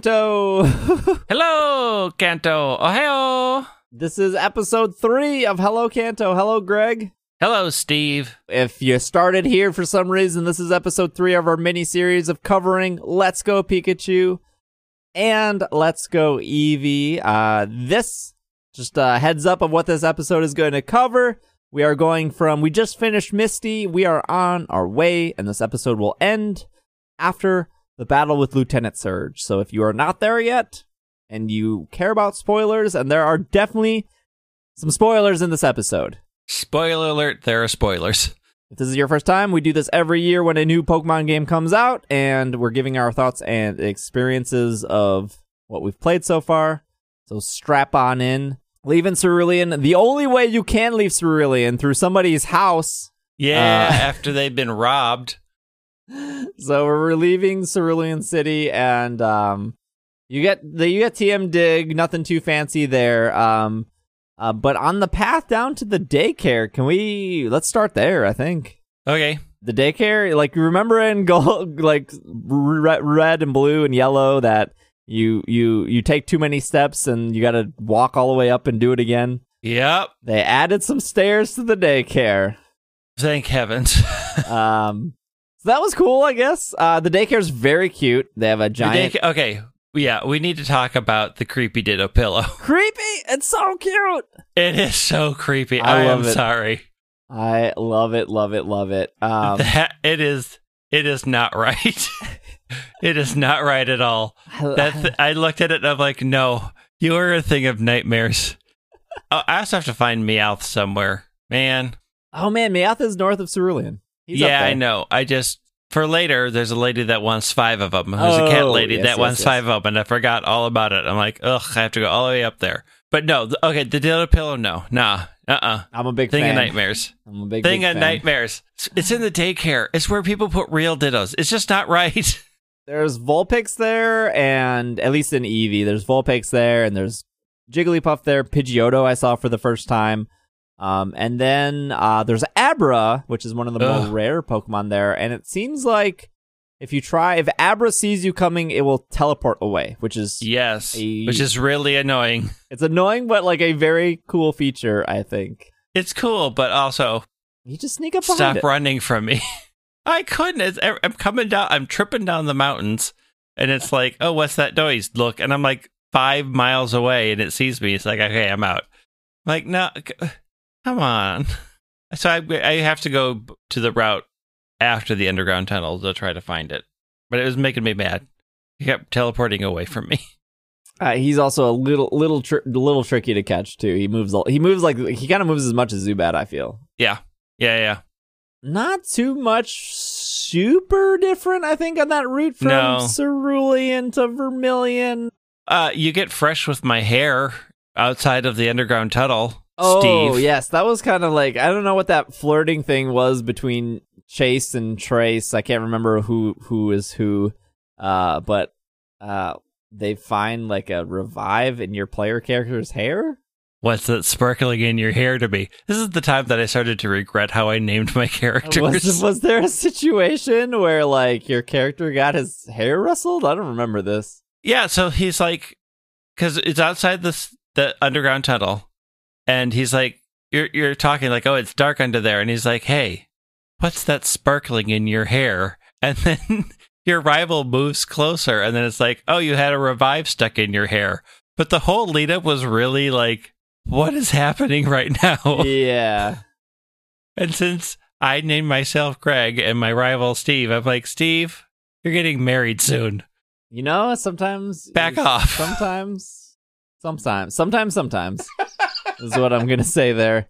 Kanto. Hello, Kanto. Ohio. this is episode three of Hello Kanto. Hello, Greg. Hello, Steve. If you started here for some reason, this is episode three of our mini series of covering Let's Go Pikachu and Let's Go Eevee. Uh, this, just a heads up of what this episode is going to cover. We are going from, we just finished Misty. We are on our way, and this episode will end after the battle with Lieutenant Surge. So if you are not there yet and you care about spoilers, and there are definitely some spoilers in this episode. Spoiler alert, there are spoilers. If this is your first time, we do this every year when a new Pokemon game comes out, and we're giving our thoughts and experiences of what we've played so far. So strap on in. Leaving Cerulean, the only way you can leave Cerulean through somebody's house. Yeah, Uh, after they've been robbed. So we're leaving Cerulean City, and um, you get the you get TM Dig, nothing too fancy there. Um, uh, but on the path down to the daycare, can we let's start there? I think. Okay. the daycare like you remember in gold like red, red and blue and yellow that you you you take too many steps and you got to walk all the way up and do it again Yep. they added some stairs to the daycare Thank heavens. um so that was cool i guess uh the daycare's very cute they have a giant day- okay. Yeah, we need to talk about the creepy Ditto pillow. creepy it's so cute It is so creepy. I I, am it. sorry. i love it love it love it um that it is it is not right. it is not right at all. That th- I looked at it and I'm like, no, you are a thing of nightmares. oh, I also have to find Meowth somewhere. Man. oh man Meowth is north of cerulean He's yeah, I know. I just for later, there's a lady that wants five of them. There's a cat Oh, lady yes, that yes, wants yes. five of them, and I forgot all about it. I'm like, ugh, I have to go all the way up there. But no, th- okay, the Ditto pillow, no, nah, uh, uh i'm a big Thing fan of nightmares. i'm a big Thing big of fan. nightmares. It's in the daycare. It's where people put real dittos. It's just not right. there's Vulpix there, and at least in Eevee, there's Vulpix there, and there's Jigglypuff there. Pidgeotto I saw for the first time. Um, and then uh, there's Abra, which is one of the Ugh. more rare Pokemon there, and it seems like if you try, if Abra sees you coming, it will teleport away, which is yes, A- which is really annoying. it's annoying, but like a very cool feature, I think. It's cool, but also You just sneak up stop it. running from me. I couldn't. It's, I'm coming down. I'm tripping down the mountains, and it's like, oh, what's that noise? Look, and I'm like five miles away, and it sees me. It's like, okay, I'm out. I'm like, no, come on. So I, I have to go to the route after the underground tunnel to try to find it. But it was making me mad. He kept teleporting away from me. Uh, he's also a little, little, tr- little tricky to catch too. He moves, he moves like he kind of moves as much as Zubat. I feel. Yeah, yeah, yeah. not too much super different, I think, on that route from No. Cerulean to Vermilion. Uh, you get fresh with my hair outside of the underground tunnel, Oh, Steve. yes. That was kind of like, I don't know what that flirting thing was between Chase and Trace. I can't remember who, who is who. Uh, but, uh, they find like a revive in your player character's hair. What's that sparkling in your hair to me? This is the time that I started to regret how I named my characters. Was, was there a situation where like your character got his hair rustled? I don't remember this. yeah, so he's like, because it's outside this the underground tunnel, and he's like, you're you're talking like, oh, it's dark under there, and he's like, hey, what's that sparkling in your hair? And then your rival moves closer, and then it's like, oh, you had a revive stuck in your hair. But the whole lead up was really like, what is happening right now? yeah. And since I named myself Greg and my rival Steve, I'm like, Steve, you're getting married soon. You know, sometimes Back off. Sometimes, sometimes, sometimes, sometimes is what I'm gonna say there.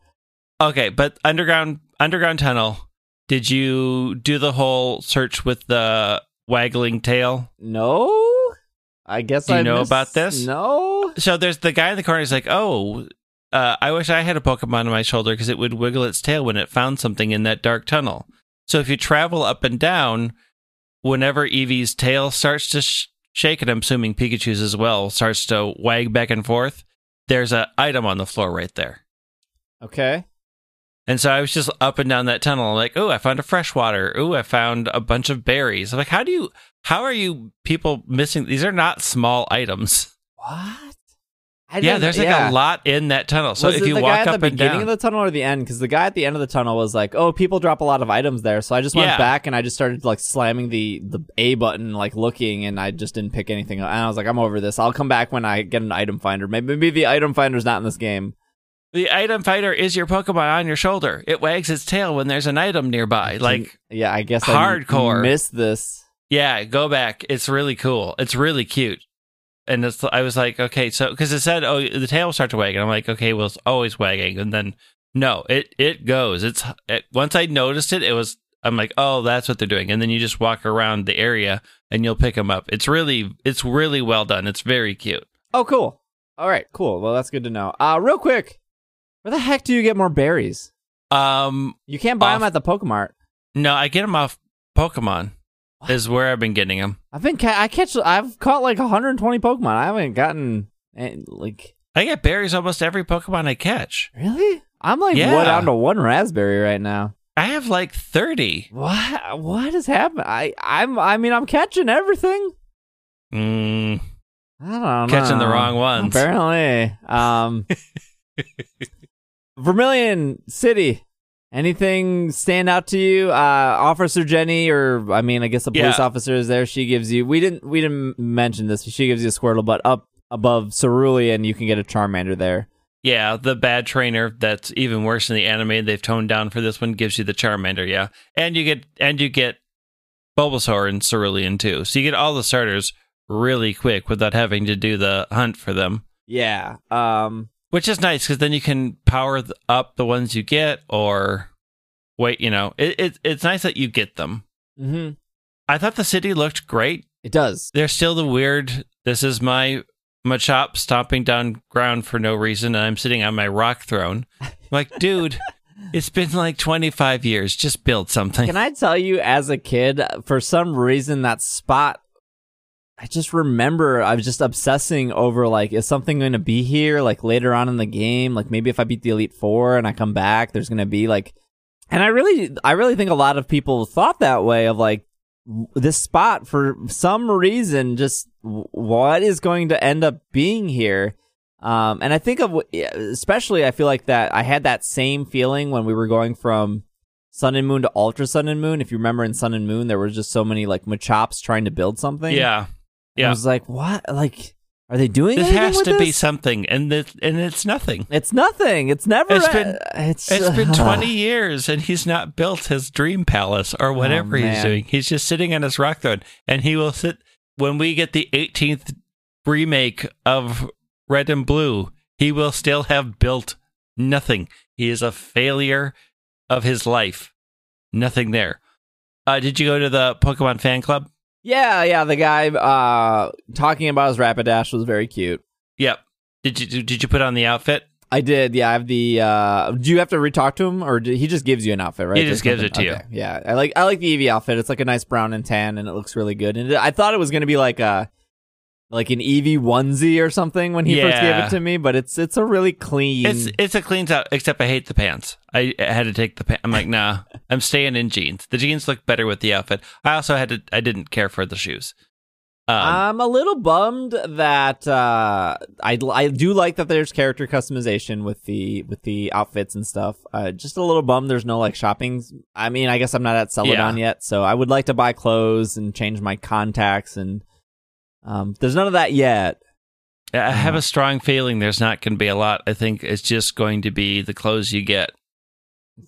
Okay, but underground underground tunnel. Did you do the whole search with the waggling tail? No, I guess Do you I know missed- about this? No, So there's the guy in the corner. He's like, "Oh, uh, I wish I had a Pokemon on my shoulder because it would wiggle its tail when it found something in that dark tunnel." So if you travel up and down, whenever Eevee's tail starts to sh- shake, and I'm assuming Pikachu's as well starts to wag back and forth, there's an item on the floor right there. okay. And so I was just up and down that tunnel, like, oh, I found a freshwater. Oh, I found a bunch of berries. I'm like, how do you How are you people missing? These are not small items. What? Yeah, there's like yeah. a lot in that tunnel. So was if you the walk guy at up the and beginning down, of the tunnel or the end? Because the guy at the end of the tunnel was like, "Oh, people drop a lot of items there." So I just went Yeah. back and I just started like slamming the the A button, like looking, and I just didn't pick anything. up. And I was like, "I'm over this. I'll come back when I get an item finder. Maybe, maybe the item finder's not in this game." the item finder is your Pokemon on your shoulder. It wags its tail when there's an item nearby. Like, yeah, I guess hardcore. I missed this. yeah, go back. It's really cool. It's really cute. And it's, I was like, okay, so because it said, oh, the tail will start to wag, and I'm like, okay, well, it's always wagging, and then no, it it goes. It's it, once I noticed it, it was. I'm like, oh, that's what they're doing, and then you just walk around the area and you'll pick them up. It's really, it's really well done. It's very cute. Oh, cool. All right, cool. Well, that's good to know. Uh, real quick, where the heck do you get more berries? Um, You can't buy Off- them at the Pokemart. no, I get them off Pokemon. Is where I've been getting them. I've been ca- I catch I've caught like 120 Pokemon. I haven't gotten eh, like I get berries almost every Pokemon I catch. really. I'm like Yeah. one down to one Razz Berry right now. I have like 30. What what has happened? I I'm I mean I'm catching everything. Mm, I don't know. Catching the wrong ones. Apparently. Um Vermilion City. Anything stand out to you? Uh Officer Jenny or I mean I guess the police Yeah. officer is there. She gives you we didn't we didn't mention this, but she gives you a Squirtle, but up above Cerulean you can get a Charmander there. yeah, the bad trainer that's even worse in the anime they've toned down for this one gives you the Charmander, yeah. And you get and you get Bulbasaur and Cerulean too. So you get all the starters really quick without having to do the hunt for them. Yeah. Um Which is nice because then you can power up the ones you get or wait, you know. It, it it's nice that you get them. mhm. I thought the city looked great. it does. there's still the weird this is my Machop stomping down ground for no reason and I'm sitting on my rock throne. I'm like, dude, it's been like 25 years. Just build something. Can I tell you, as a kid, for some reason, that spot, I just remember I was just obsessing over like, is something going to be here like later on in the game? Like maybe if I beat the Elite Four and I come back, there's going to be like, and I really, I really think a lot of people thought that way of like, this spot for some reason, just what is going to end up being here? Um, and I think of, especially, I feel like that I had that same feeling when we were going from Sun and Moon to Ultra Sun and Moon. If you remember in Sun and Moon, there were just so many like Machops trying to build something. yeah. And I was like, what? Like, are they doing This has to be something and this, and it's nothing. It's nothing. It's never. It's been- It's, It's been 20 years and he's not built his dream palace or whatever he's Oh, man. doing. He's just sitting on his rock throne and he will sit when we get the 18th remake of Red and Blue, he will still have built nothing. He is a failure of his life. Nothing there. Uh, did you go to the Pokemon fan club? Yeah, yeah. The guy uh talking about his Rapidash was very cute. Yep. Did you did you put on the outfit? I did. Yeah, I have the. uh Do you have to retalk to him, or do, he just gives you an outfit? Right? He just gives it to you. Yeah, I like. I like the Eevee outfit. It's like a nice brown and tan, and it looks really good. And it, I thought it was gonna be like a, like an Eevee onesie or something when he first gave it to me. But it's it's a really clean. It's it's a clean out, except I hate the pants. I I had to take the pants. I'm like, nah, I'm staying in jeans. The jeans look better with the outfit. I also had to. I didn't care for the shoes. Um, I'm a little bummed that uh, I I do like that there's character customization with the with the outfits and stuff. Uh, just a little bummed there's no like shopping. I mean, I guess I'm not at Celadon yet, so I would like to buy clothes and change my contacts and um, there's none of that yet. I have uh, a strong feeling there's not going to be a lot. I think it's just going to be the clothes you get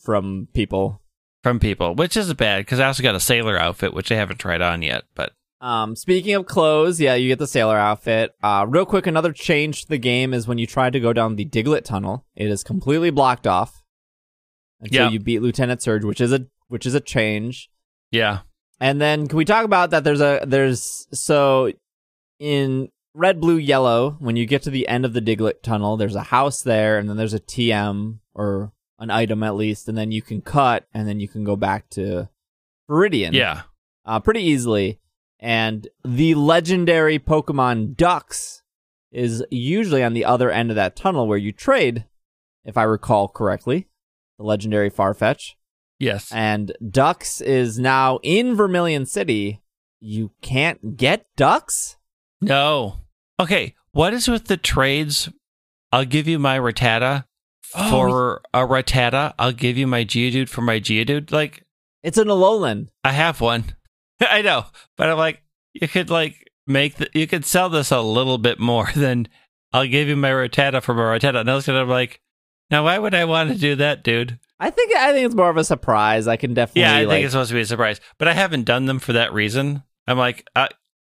from people. from people, which isn't bad because I also got a sailor outfit, which I haven't tried on yet. But Um, speaking of clothes, yeah, you get the sailor outfit. Uh, real quick, another change to the game is when you try to go down the Diglett tunnel, it is completely blocked off until Yeah. you beat Lieutenant Surge, which is a which is a change. yeah, And then can we talk about that? There's a there's so in red, blue, yellow. When you get to the end of the Diglett tunnel, there's a house there, and then there's a TM or an item at least, and then you can cut, and then you can go back to Viridian yeah, uh, pretty easily. And the legendary Pokemon Ducks is usually on the other end of that tunnel where you trade, if I recall correctly, the legendary Farfetch. yes, And Ducks is now in Vermilion City. you can't get ducks? No. Okay, what is with the trades? I'll give you my Rattata Oh, for a Rattata. I'll give you my Geodude for my Geodude. Like, It's an Alolan. I have one. I know, but I'm like, you could like make the, you could sell this a little bit more than I'll give you my Rattata for my Rattata. And I was gonna like, now why would I want to do that, dude? I think I think it's more of a surprise. I can definitely Yeah, I like think it's supposed to be a surprise, but I haven't done them for that reason. I'm like, I,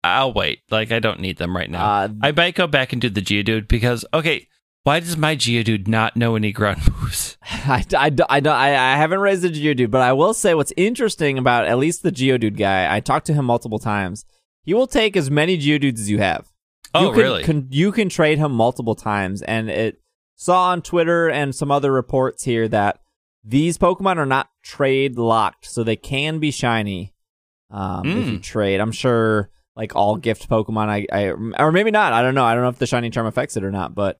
I'll wait. Like, I don't need them right now. uh, I might go back and do the Geodude because okay, why does my Geodude not know any ground moves? I, I, I, I, I haven't raised the Geodude, but I will say what's interesting about at least the Geodude guy, I talked to him multiple times. He will take as many Geodudes as you have. Oh, you can, really? Can, you can trade him multiple times, and it saw on Twitter and some other reports here that these Pokemon are not trade locked, so they can be shiny um, if you Mm. trade. I'm sure, like all gift Pokemon, I, I or maybe not. I don't know. I don't know if the shiny charm affects it or not, but.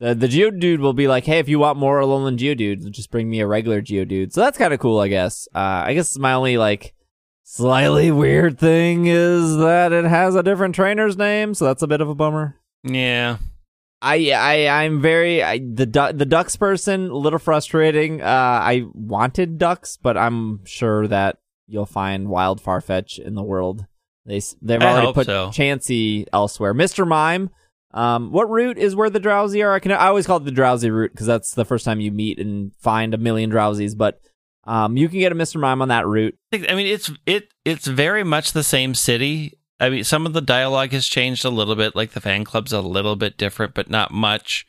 The, the Geodude will be like, hey, if you want more Alolan Geodude, just bring me a regular Geodude. So that's kind of cool, I guess. Uh, I guess my only, like, slightly weird thing is that it has a different trainer's name, so that's a bit of a bummer. yeah. I I I'm very I, the du- the ducks person a little frustrating. Uh, I wanted ducks, but I'm sure that you'll find wild Farfetch in the world. They they've I already put so. Chansey elsewhere. Mr. Mime. Um, what route is where the Drowzee are? I can I always call it the Drowzee route because that's the first time you meet and find a million Drowzees. But um, you can get a Mr. Mime on that route. I I mean, it's it it's very much the same city. I mean, some of the dialogue has changed a little bit. Like the fan club's a little bit different, but not much.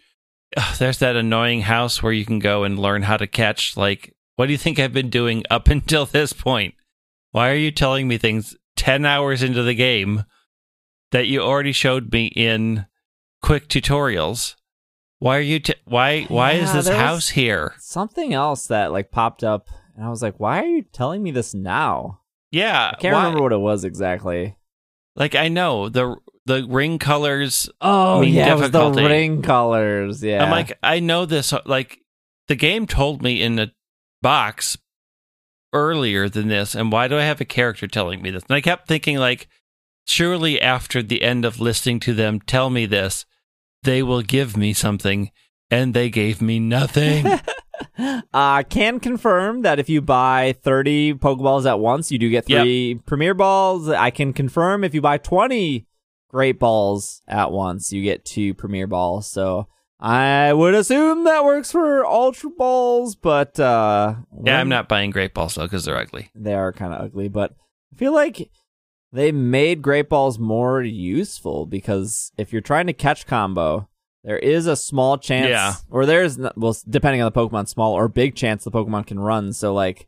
Ugh, there's that annoying house where you can go and learn how to catch. Like, what do you think I've been doing up until this point? Why are you telling me things ten hours into the game that you already showed me in quick tutorials? Why are you? T- why? Why is this house here? Something else that like popped up, and I was like, why are you telling me this now? Yeah, I can't why- remember what it was exactly. Like I know the the ring colors Oh yeah, it was the ring colors. Yeah, I'm like, I know this. Like, the game told me in the box earlier than this, and why do I have a character telling me this? And I kept thinking, like, surely after the end of listening to them tell me this, they will give me something, and they gave me nothing. uh, can confirm that if you buy 30 Pokeballs at once, you do get Yep. three Premier Balls. I can confirm if you buy 20 Great Balls at once, you get two Premier Balls. So I would assume that works for Ultra Balls, but uh, yeah, I'm not buying Great Balls though because they're ugly. They are kind of ugly, but I feel like they made Great Balls more useful because if you're trying to catch combo, there is a small chance, Yeah. or there's well, depending on the Pokemon, small or big chance the Pokemon can run. So like,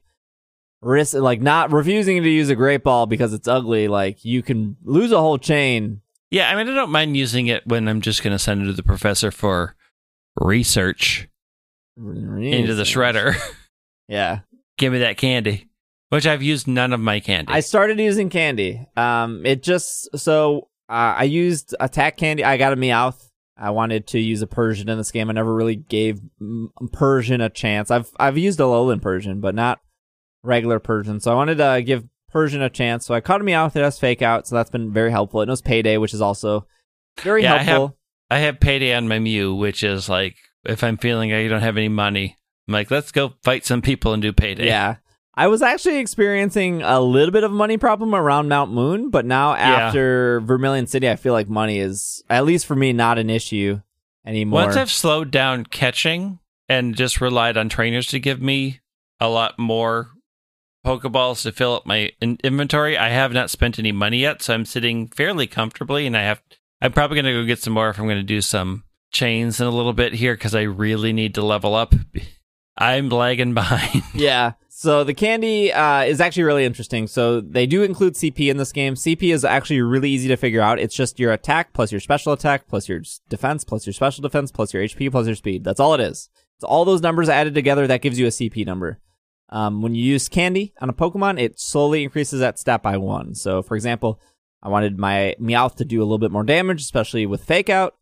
risk like not refusing to use a Great Ball because it's ugly, like you can lose a whole chain. Yeah, I mean, I don't mind using it when I'm just going to send it to the professor for research into the shredder. Yeah, Give me that candy, which I've used none of my candy. I started using candy. Um, it just so uh, I used attack candy. I got a Meowth. I wanted to use a Persian in this game. I never really gave Persian a chance. I've I've used Alolan Persian, but not regular Persian. So I wanted to give Persian a chance. So I caught a Meowth. It has fake out, so that's been very helpful. It knows Payday, which is also very Yeah, helpful. I have payday on my Mew, which is like if I'm feeling I don't have any money, I'm like, let's go fight some people and do payday. Yeah. I was actually experiencing a little bit of a money problem around Mount Moon, but now after Vermilion City, I feel like money is, at least for me, not an issue anymore. Once I've slowed down catching and just relied on trainers to give me a lot more Pokeballs to fill up my in- inventory, I have not spent any money yet, so I'm sitting fairly comfortably, and I have. I'm probably going to go get some more if I'm going to do some chains in a little bit here because I really need to level up. I'm lagging behind. yeah. So the candy uh, is actually really interesting. So they do include CP in this game. CP is actually really easy to figure out. It's just your attack plus your special attack plus your defense plus your special defense plus your HP plus your speed. That's all it is. It's all those numbers added together that gives you a CP number. Um, when you use candy on a Pokemon, it slowly increases that stat by one. So, for example, I wanted my Meowth to do a little bit more damage, especially with Fake Out.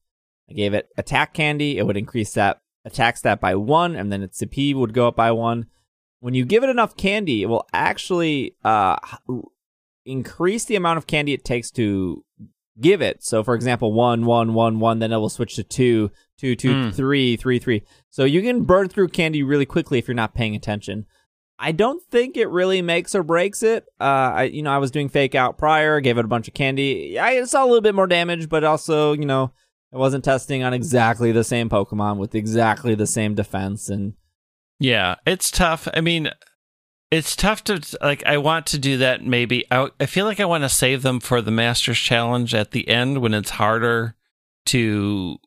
I gave it attack candy. It would increase that attack stat by one, and then its CP would go up by one. When you give it enough candy, it will actually uh, increase the amount of candy it takes to give it. So, for example, one, one, one, one, then it will switch to two, two, two, Mm. three, three, three. So you can burn through candy really quickly if you're not paying attention. I don't think it really makes or breaks it. Uh, I, you know, I was doing fake out prior, gave it a bunch of candy. I saw a little bit more damage, but also, you know, I wasn't testing on exactly the same Pokemon with exactly the same defense. And Yeah, it's tough. I mean, it's tough to like. I want to do that. Maybe I, I feel like I want to save them for the Masters Challenge at the end when it's harder to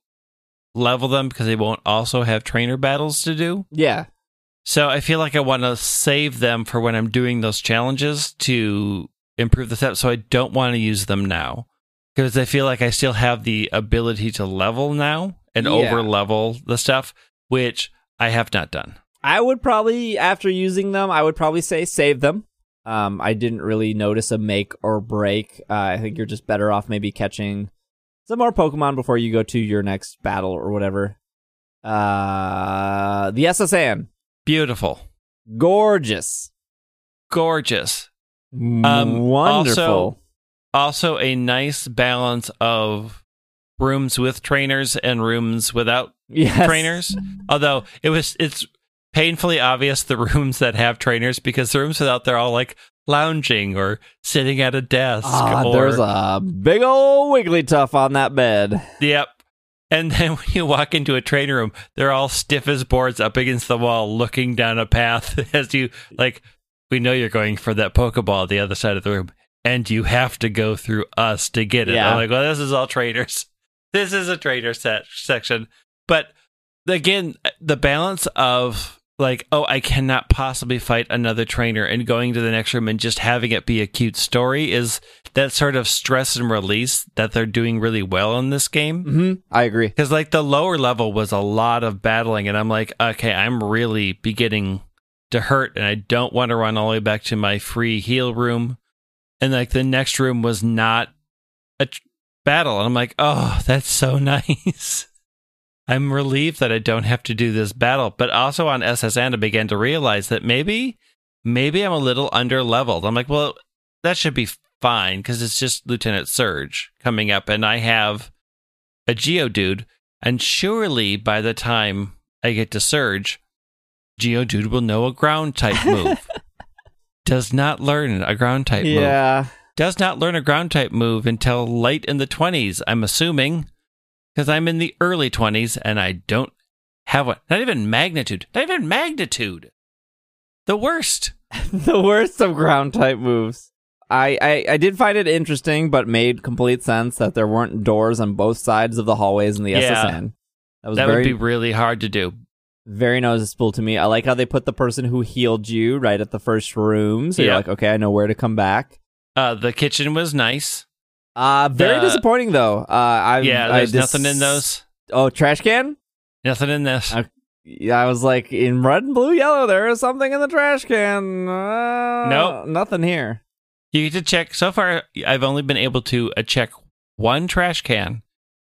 level them because they won't also have trainer battles to do. yeah, So I feel like I want to save them for when I'm doing those challenges to improve the set. So I don't want to use them now because I feel like I still have the ability to level now and Yeah. over level the stuff, which I have not done. I would probably, after using them, I would probably say save them. Um, I didn't really notice a make or break. Uh, I think you're just better off maybe catching some more Pokemon before you go to your next battle or whatever. Uh, the S.S. Anne, Beautiful. gorgeous, Gorgeous. um, wonderful. also- Also, a nice balance of rooms with trainers and rooms without yes. trainers. Although it was, it's painfully obvious the rooms that have trainers because the rooms without they're all like lounging or sitting at a desk. Ah, or, there's a big old Wigglytuff on that bed. Yep. And then when you walk into a trainer room, they're all stiff as boards up against the wall, looking down a path as you like. We know you're going for that Pokeball at the other side of the room, and you have to go through us to get it. Yeah. I'm like, well, this is all trainers. This is a trainer set section, but again, the balance of like, oh, I cannot possibly fight another trainer, and going to the next room and just having it be a cute story is that sort of stress and release that they're doing really well in this game. hmm I agree. Because like the lower level was a lot of battling, and I'm like, okay, I'm really beginning to hurt, and I don't want to run all the way back to my free heal room. And like the next room was not a tr- battle, and I'm like, oh, that's so nice. I'm relieved that I don't have to do this battle. But also on S.S. Anne, I began to realize that maybe, maybe I'm a little under leveled. I'm like, well, that should be fine because it's just Lieutenant Surge coming up, and I have a Geodude, and surely by the time I get to Surge, Geodude will know a ground type move. Does not learn a ground type move. Yeah. Does not learn a ground type move until late in the 20s, I'm assuming, because I'm in the early 20s and I don't have one. Not even magnitude. Not even magnitude. The worst. the worst of ground type moves. I, I, I did find it interesting, but made complete sense that there weren't doors on both sides of the hallways in the Yeah. S.S. Anne. That was That very would be really hard to do. very noticeable to me. I like how they put the person who healed you right at the first room, so you're like, okay, I know where to come back. Uh, the kitchen was nice. Uh very The- disappointing though. Uh, I yeah, I there's dis- nothing in those. Oh, trash can. Nothing in this. Uh, Yeah, I was like, in red and blue, yellow, there is something in the trash can. Uh, Nope. nothing here. You get to check. So far, I've only been able to uh, check one trash can,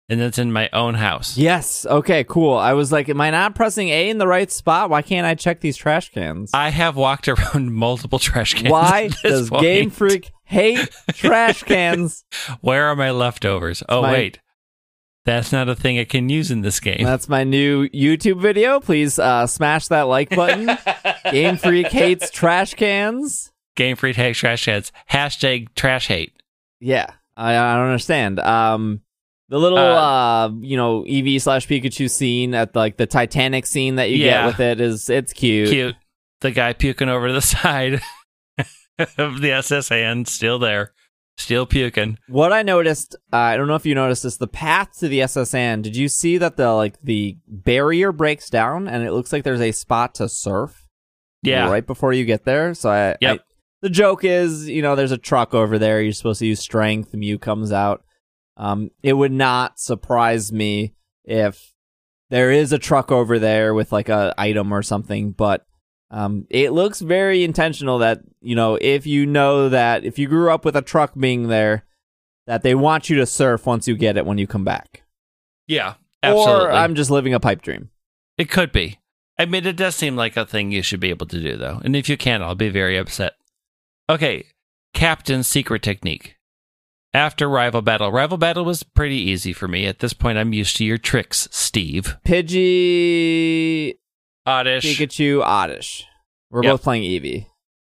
and that's in my own house. Yes. Okay. Cool. I was like, am I not pressing A in the right spot? Why can't I check these trash cans? I have walked around multiple trash cans. Why does point. Game Freak hate trash cans? Where are my leftovers? Oh my- wait, that's not a thing I can use in this game. That's my new YouTube video. Please uh, smash that like button. Game Freak hates trash cans. Game Freak hates trash cans. Hashtag trash hate. Yeah, I, I don't understand. Um, the little Uh, uh, you know Eevee slash Pikachu scene at like the Titanic scene that you Yeah. get with it is it's cute. Cute. The guy puking over to the side of the S.S. Anne still there, still puking. What I noticed, uh, I don't know if you noticed this, the path to the S.S. Anne. Did you see that the like the barrier breaks down and it looks like there's a spot to surf? Yeah. right before you get there. So I, Yep. I- the joke is, you know, there's a truck over there. You're supposed to use strength. Mew comes out. Um, it would not surprise me if there is a truck over there with like a item or something, but um, it looks very intentional that you know if you know that if you grew up with a truck being there, that they want you to surf once you get it when you come back. Yeah. Absolutely. Or I'm just living a pipe dream. It could be. I mean, it does seem like a thing you should be able to do, though. And if you can't, I'll be very upset. Okay, Captain's secret technique. After Rival Battle. Rival Battle was pretty easy for me. At this point, I'm used to your tricks, Steve. Pidgey, Oddish. Pikachu, Oddish. We're Yep. both playing Eevee.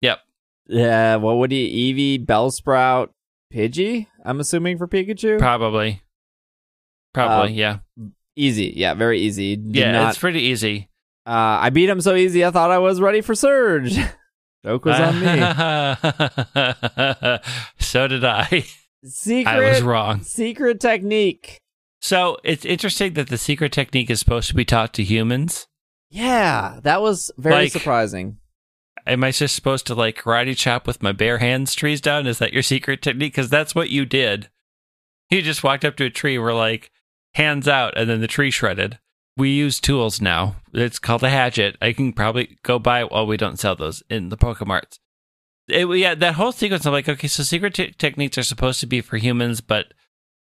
Yep. Yeah, what would he? Eevee, Bellsprout, Pidgey? I'm assuming for Pikachu. Probably. Probably, Um, yeah. easy, yeah, very easy. Did Yeah, not- it's pretty easy. uh, I beat him so easy. I thought I was ready for Surge. Joke was on me. so did I. Secret, I was wrong. secret technique. So it's interesting that the secret technique is supposed to be taught to humans. Yeah, that was very Like- surprising. Am I just supposed to like karate chop with my bare hands trees down? Is that your secret technique? Because that's what you did. You just walked up to a tree, were like, hands out, and then the tree shredded. We use tools now. It's called a hatchet. I can probably go buy. Well, we don't sell those in the Pokemarts. It, yeah, that whole sequence. I'm like, okay, so secret te- techniques are supposed to be for humans, but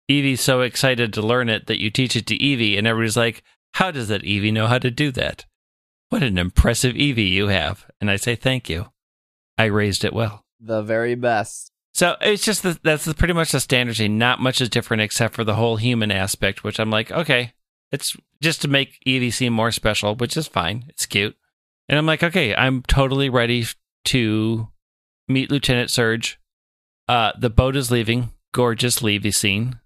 Eevee's so excited to learn it that you teach it to Eevee, and everybody's like, how does that Eevee know how to do that? What an impressive Eevee you have. And I say, thank you. I raised it well. The very best. So it's just the, that's pretty much the standard thing. Not much is different except for the whole human aspect, which I'm like, okay, it's just to make Eevee seem more special, which is fine. It's cute. And I'm like, okay, I'm totally ready to meet Lieutenant Surge. Uh, the boat is leaving. Gorgeous Levy scene.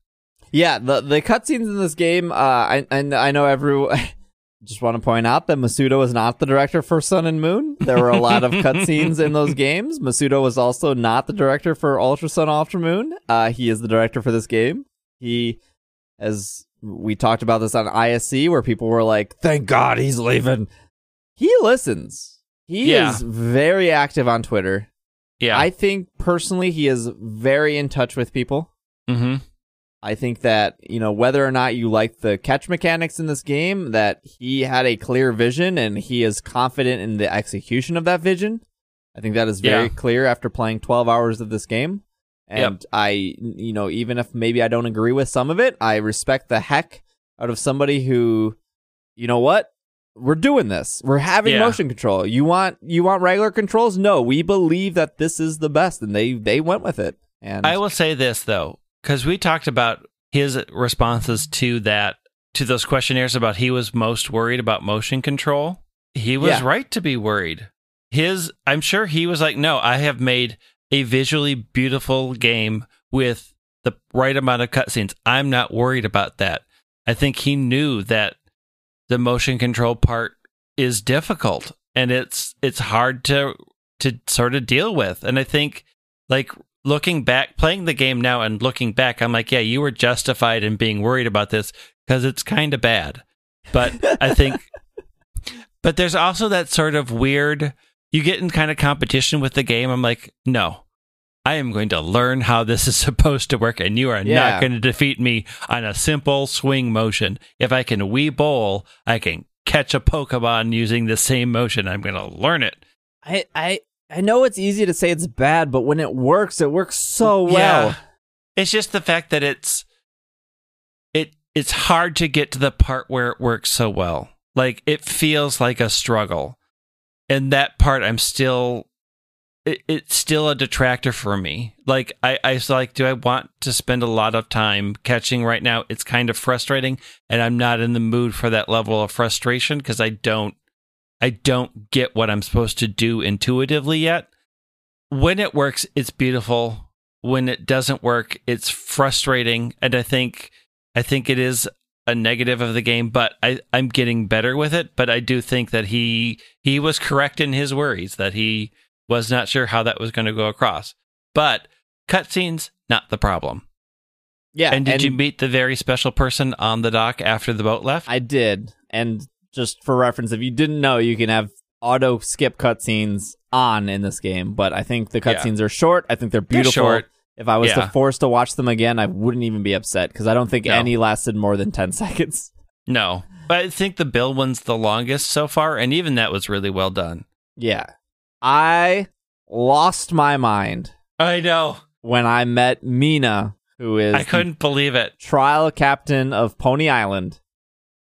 Yeah, the the cutscenes in this game. Uh, I and I know everyone. Just want to point out that Masuda was not the director for Sun and Moon. There were a lot of cutscenes in those games. Masuda was also not the director for Ultra Sun Ultra Moon. Uh, he is the director for this game. He, as we talked about this on ISC, where people were like, "Thank God he's leaving." He listens. He Yeah. is very active on Twitter. Yeah. I think personally, he is very in touch with people. mm-hmm. I think that, you know, whether or not you like the catch mechanics in this game, that he had a clear vision and he is confident in the execution of that vision. I think that is very Yeah. clear after playing 12 hours of this game. And I, you know, even if maybe I don't agree with some of it, I respect the heck out of somebody who, you know what? We're doing this. We're having Yeah. motion control. You want you want regular controls? No, we believe that this is the best and they they went with it. And I will say this though, because we talked about his responses to that to those questionnaires about he was most worried about motion control. He was Yeah. right to be worried. His, I'm sure he was like, no, I have made a visually beautiful game with the right amount of cutscenes. I'm not worried about that. I think he knew that the motion control part is difficult and it's it's hard to to sort of deal with. And I think like looking back, playing the game now and looking back, I'm like, yeah, you were justified in being worried about this because it's kind of bad. But I think, but there's also that sort of weird, you get in kind of competition with the game. I'm like, no, I am going to learn how this is supposed to work, and you are Yeah. not going to defeat me on a simple swing motion. If I can Wii Bowl, I can catch a Pokemon using the same motion. I'm going to learn it. I I I know it's easy to say it's bad, but when it works, it works so well. Yeah. It's just the fact that it's it it's hard to get to the part where it works so well. Like it feels like a struggle. And that part I'm still it, it's still a detractor for me. Like I, I was like, do I want to spend a lot of time catching right now? It's kind of frustrating, and I'm not in the mood for that level of frustration because I don't I don't get what I'm supposed to do intuitively yet. When it works, it's beautiful. When it doesn't work, it's frustrating. And I think I think it is a negative of the game, but I, I'm getting better with it. But I do think that he he was correct in his worries that he was not sure how that was going to go across. But cutscenes, not the problem. Yeah, and did you meet the very special person on the dock after the boat left? I did, and just for reference, if you didn't know, you can have auto skip cutscenes on in this game. But I think the Yeah. cutscenes are short. I think they're They're beautiful. short. If I was Yeah. to force to watch them again, I wouldn't even be upset because I don't think No. any lasted more than ten seconds. No, but I think the Bill one's the longest so far, and even that was really well done. Yeah, I lost my mind I know. when I met Mina, who is I couldn't believe it. trial captain of Poni Island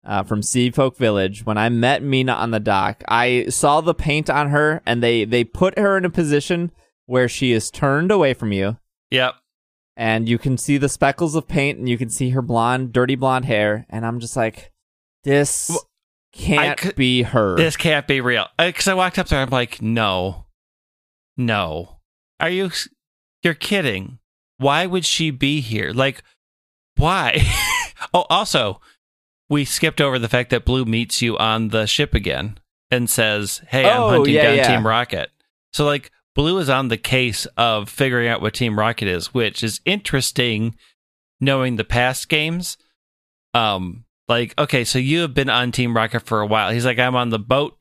uh, from Seafolk Village. When I met Mina on the dock, I saw the paint on her, and they they put her in a position where she is turned away from you Yep. and you can see the speckles of paint and you can see her blonde, dirty blonde hair. And I'm just like, this Well, can't could- be her. This can't be real. Because I walked up there, I'm like, no, no. Are you? You're kidding. Why would she be here? Like, why? oh, also, we skipped over the fact that Blue meets you on the ship again and says, "Hey, I'm Oh, hunting yeah, down yeah. Team Rocket." So, like, Blue is on the case of figuring out what Team Rocket is, which is interesting, knowing the past games. Um, like, okay, so you have been on Team Rocket for a while. He's like, I'm on the boat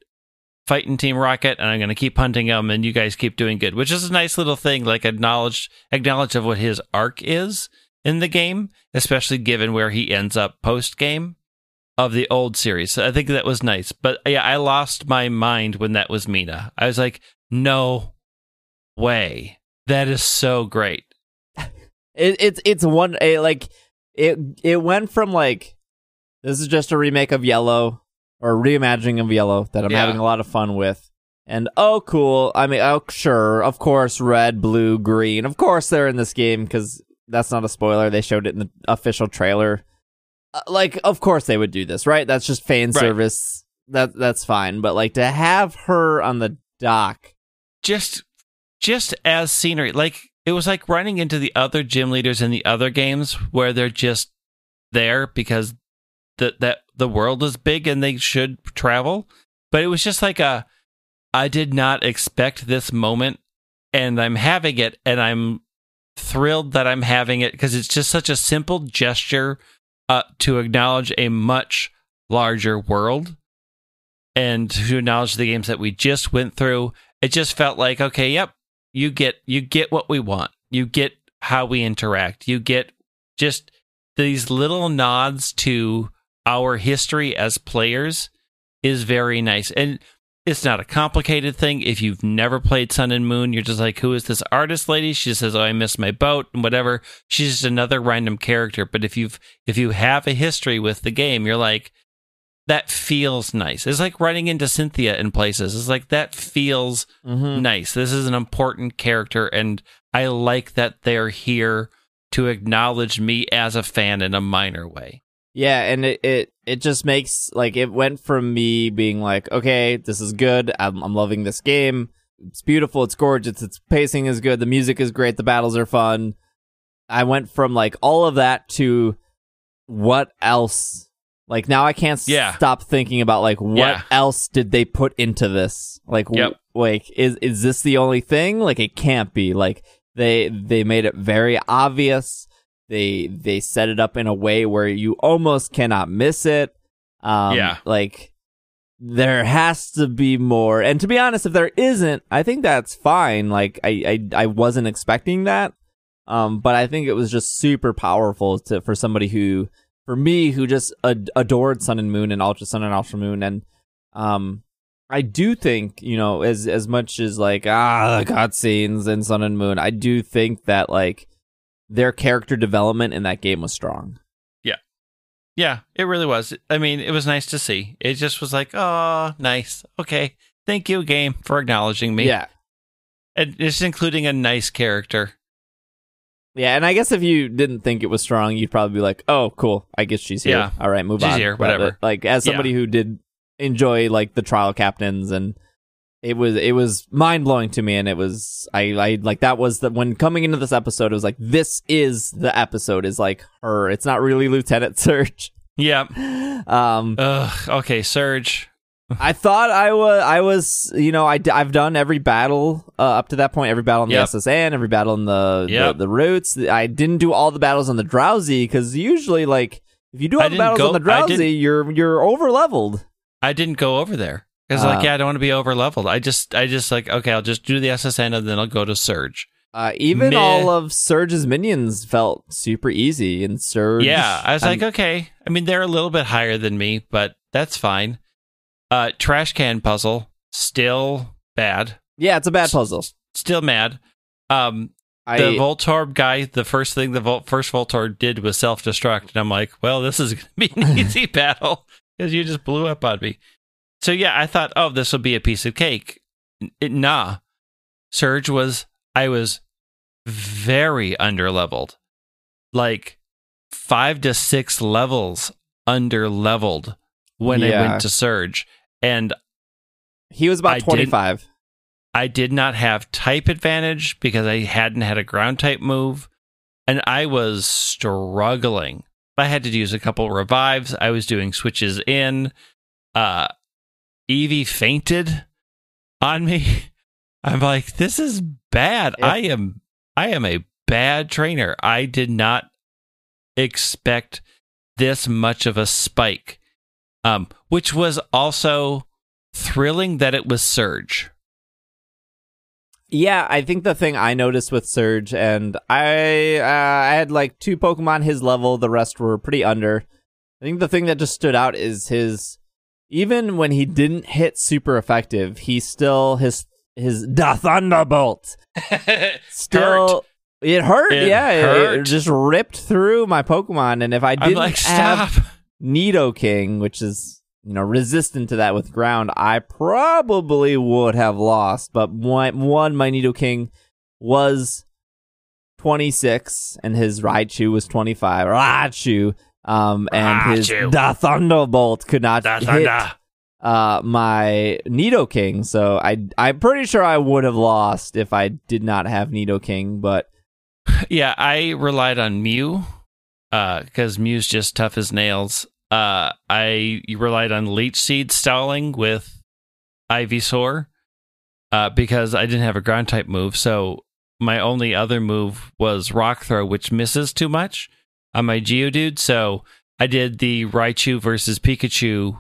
fighting Team Rocket, and I'm going to keep hunting them, and you guys keep doing good, which is a nice little thing, like acknowledge acknowledge of what his arc is in the game, especially given where he ends up post game of the old series. So I think that was nice. But yeah, I lost my mind when that was Mina. I was like, no way. That is so great. It, it's it's one a, like it it went from like this is just a remake of Yellow or reimagining of Yellow that I'm Yeah. having a lot of fun with. And oh, cool. I mean, oh, sure. Of course, red, blue, green. Of course, they're in this game because that's not a spoiler. They showed it in the official trailer. Uh, like, of course they would do this, right? That's just fan Right. service. That that's fine. But like to have her on the dock. just just as scenery like it was like running into the other gym leaders in the other games where they're just there because the that the world is big and they should travel but it was just like a i did not expect this moment and i'm having it and i'm thrilled that i'm having it because it's just such a simple gesture uh, to acknowledge a much larger world and to acknowledge the games that we just went through. It just felt like okay yep you get you get what we want. You get how we interact. You get just these little nods to our history as players is very nice. And it's not a complicated thing if you've never played sun and moon you're just like who is this artist lady she says oh i missed my boat and whatever she's just another random character but if you've if you have a history with the game you're like that feels nice it's like running into cynthia in places it's like that feels Mhm. nice. This is an important character, and I like that they're here to acknowledge me as a fan in a minor way. Yeah, and it, it it just makes like it went from me being like, okay, this is good. I'm, I'm loving this game. It's beautiful. It's gorgeous. Its pacing is good. The music is great. The battles are fun. I went from like all of that to what else? Like now I can't Yeah. stop thinking about like what Yeah. else did they put into this? Like w- like is is this the only thing? Like it can't be. Like they they made it very obvious. They they set it up in a way where you almost cannot miss it. Um, Yeah. like there has to be more. And to be honest, if there isn't, I think that's fine. Like I I, I wasn't expecting that. Um, but I think it was just super powerful to for somebody who, for me, who just ad- adored Sun and Moon and Ultra Sun and Ultra Moon, and um, I do think you know as as much as like ah the cutscenes in Sun and Moon, I do think that like their character development in that game was strong. Yeah, Yeah, it really was. I mean, it was nice to see. It just was like, oh, nice. Okay. Thank you, game, for acknowledging me. Yeah, And just including a nice character. yeah, and I guess if you didn't think it was strong, you'd probably be like, oh, cool, I guess she's here. Yeah. All right, move She's on. here, But, whatever. like as Yeah. somebody who did enjoy like the trial captains and it was it was mind blowing to me and it was I I like that was the when coming into this episode it was like this is the episode is like her it's not really Lieutenant Surge Yeah. um Ugh. Okay, Surge. I thought I was I was you know I have done every battle uh, up to that point every battle in the Yep. S.S. Anne every battle in the, Yep. the the routes I didn't do all the battles on the Drowzee because usually like if you do I all the battles go- on the Drowzee you're you're over leveled I didn't go over there. Because, Uh, like, yeah, I don't want to be over leveled. I just, I just, like, okay, I'll just do the S.S. Anne and then I'll go to Surge. uh, even Meh. all of Surge's minions felt super easy and Surge Yeah, I was I'm- like, okay. I mean, they're a little bit higher than me, but that's fine. Uh, trash can puzzle still bad, yeah it's a bad puzzle still mad. Um, I the Voltorb guy, the first thing the Vol- first Voltorb did was self destruct, and I'm like, well, this is gonna be an easy battle because you just blew up on me. So yeah, I thought, oh, this will be a piece of cake. It, nah, Surge was I was very underleveled. Like five to six levels underleveled when I went to Surge. And He was about 25. I did not have type advantage because I hadn't had a ground type move. And I was struggling. I had to use a couple revives. I was doing switches in. Uh Eevee fainted on me. I'm like, this is bad. I am I am a bad trainer. I did not expect this much of a spike. Um, which was also thrilling that it was Surge. Yeah, I think the thing I noticed with Surge, and I uh, I had like two Pokemon his level, the rest were pretty under. I think the thing that just stood out is his, even when he didn't hit super effective, he still his his Da Thunderbolt still it hurt. It yeah, it- It, just ripped through my Pokemon, and if I didn't like, have stop. Nidoking, which is you know resistant to that with ground, I probably would have lost. But one, one my Nidoking was twenty six, and his Raichu was twenty five. Raichu, um, and his Raichu. Da Thunderbolt could not Da hit uh my Nidoking. So I I'm pretty sure I would have lost if I did not have Nidoking. But Yeah, I relied on Mew because Mew's just tough as nails. Uh, I relied on Leech Seed stalling with Ivysaur uh, because I didn't have a ground type move. So my only other move was Rock Throw, which misses too much on my Geodude. So I did the Raichu versus Pikachu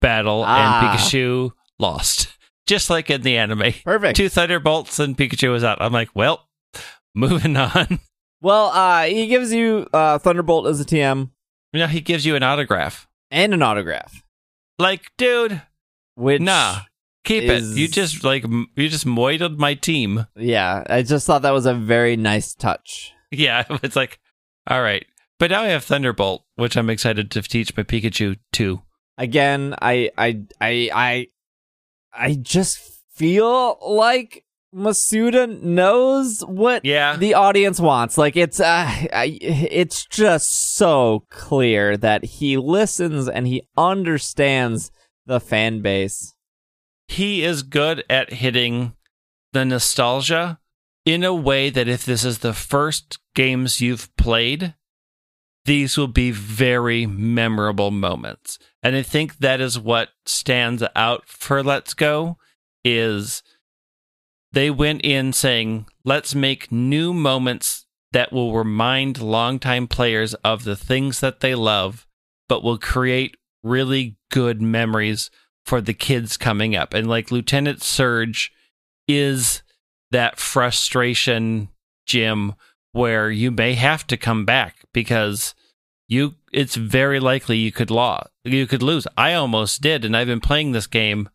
battle, Ah. and Pikachu lost, just like in the anime. perfect. Two Thunderbolts and Pikachu was out. I'm like, well, moving on. Well, uh, he gives you uh Thunderbolt as a TM Now he gives you an autograph. and an autograph. Like, dude, Which nah, keep is- it. You just like you just moited my team. Yeah, I just thought that was a very nice touch. Yeah, it's like, all right. But now I have Thunderbolt, which I'm excited to teach my Pikachu to. Again, I I I I I just feel like Masuda knows what Yeah, the audience wants. Like it's uh I, it's just so clear that he listens and he understands the fan base. he is good at hitting the nostalgia in a way that if this is the first games you've played, these will be very memorable moments. And I think that is what stands out for Let's Go is they went in saying, let's make new moments that will remind longtime players of the things that they love, but will create really good memories for the kids coming up. And like Lieutenant Surge is that frustration gym where you may have to come back because you it's very likely you could law you could lose. I almost did and I've been playing this game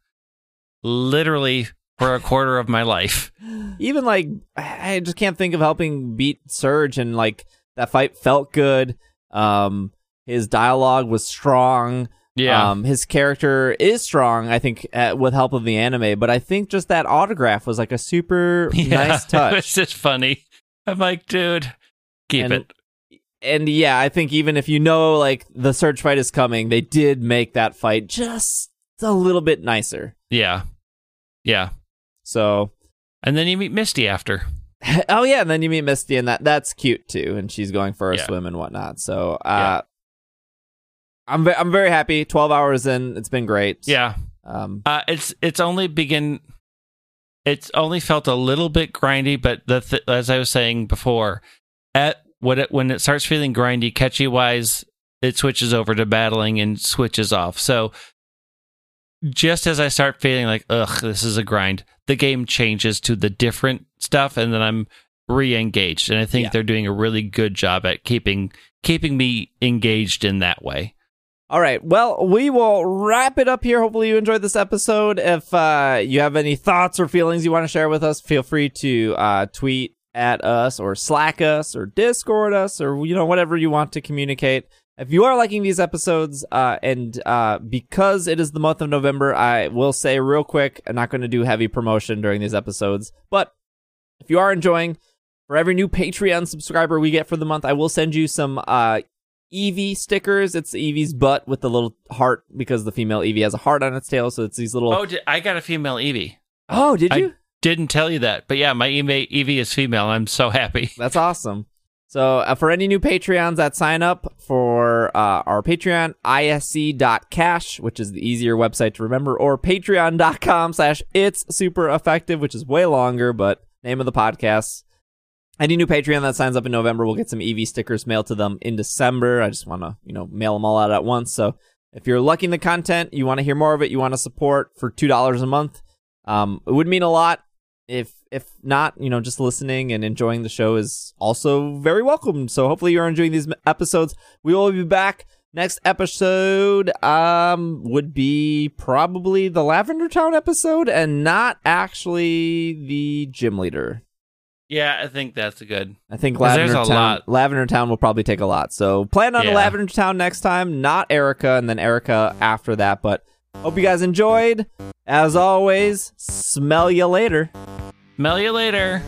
literally for a quarter of my life. Even like I just can't think of helping beat Surge and like that fight felt good. Um his dialogue was strong. Um, his character is strong, I think, uh, with help of the anime. But I think just that autograph was like a super nice It's touch. just funny. I'm like, dude, keep And- it. And yeah, I think even if you know like the Surge fight is coming, they did make that fight just a little bit nicer. Yeah. Yeah. So, And then you meet Misty after. oh yeah, and then you meet Misty, and that that's cute too, and she's going for a Yeah. swim and whatnot. So, uh, I'm ve- I'm very happy. Twelve hours in, it's been great. Yeah. Um, Uh, it's it's only begin. It's only felt a little bit grindy, but the th- as I was saying before, at what it, when it starts feeling grindy, catchy wise, it switches over to battling and switches off. So just as I start feeling like, ugh, this is a grind, the game changes to the different stuff, and then I'm re-engaged. And I think Yeah. they're doing a really good job at keeping keeping me engaged in that way. All right. Well, we will wrap it up here. Hopefully, you enjoyed this episode. If uh, you have any thoughts or feelings you want to share with us, feel free to uh, tweet at us or Slack us or Discord us or you know whatever you want to communicate. If you are liking these episodes, uh, and uh, because it is the month of November, I will say real quick, I'm not going to do heavy promotion during these episodes, but if you are enjoying, for every new Patreon subscriber we get for the month, I will send you some uh, Eevee stickers. It's Eevee's butt with the little heart because the female Eevee has a heart on its tail. So it's these little. Oh, I got a female Eevee. Oh, did I- you? Didn't tell you that, but yeah, my Eevee is female. I'm so happy. That's awesome. So uh, for any new Patreons that sign up for uh, our Patreon, isc.cash, which is the easier website to remember, or patreon.com slash it's super effective, which is way longer, but name of the podcast. Any new Patreon that signs up in November will get some Eevee stickers mailed to them in December. I just want to, you know, mail them all out at once. So if you're liking the content, you want to hear more of it, you want to support for $2 a month, um, it would mean a lot if if not, you know, just listening and enjoying the show is also very welcome. So hopefully you're enjoying these episodes. We will be back. Next episode um would be probably the Lavender Town episode and not actually the gym leader. Yeah, I think that's a good. I think Lavender Town lot. Lavender Town will probably take a lot. So plan on Yeah. Lavender Town next time, not Erica and then Erica after that, but hope you guys enjoyed. As always, smell you later. Smell you later.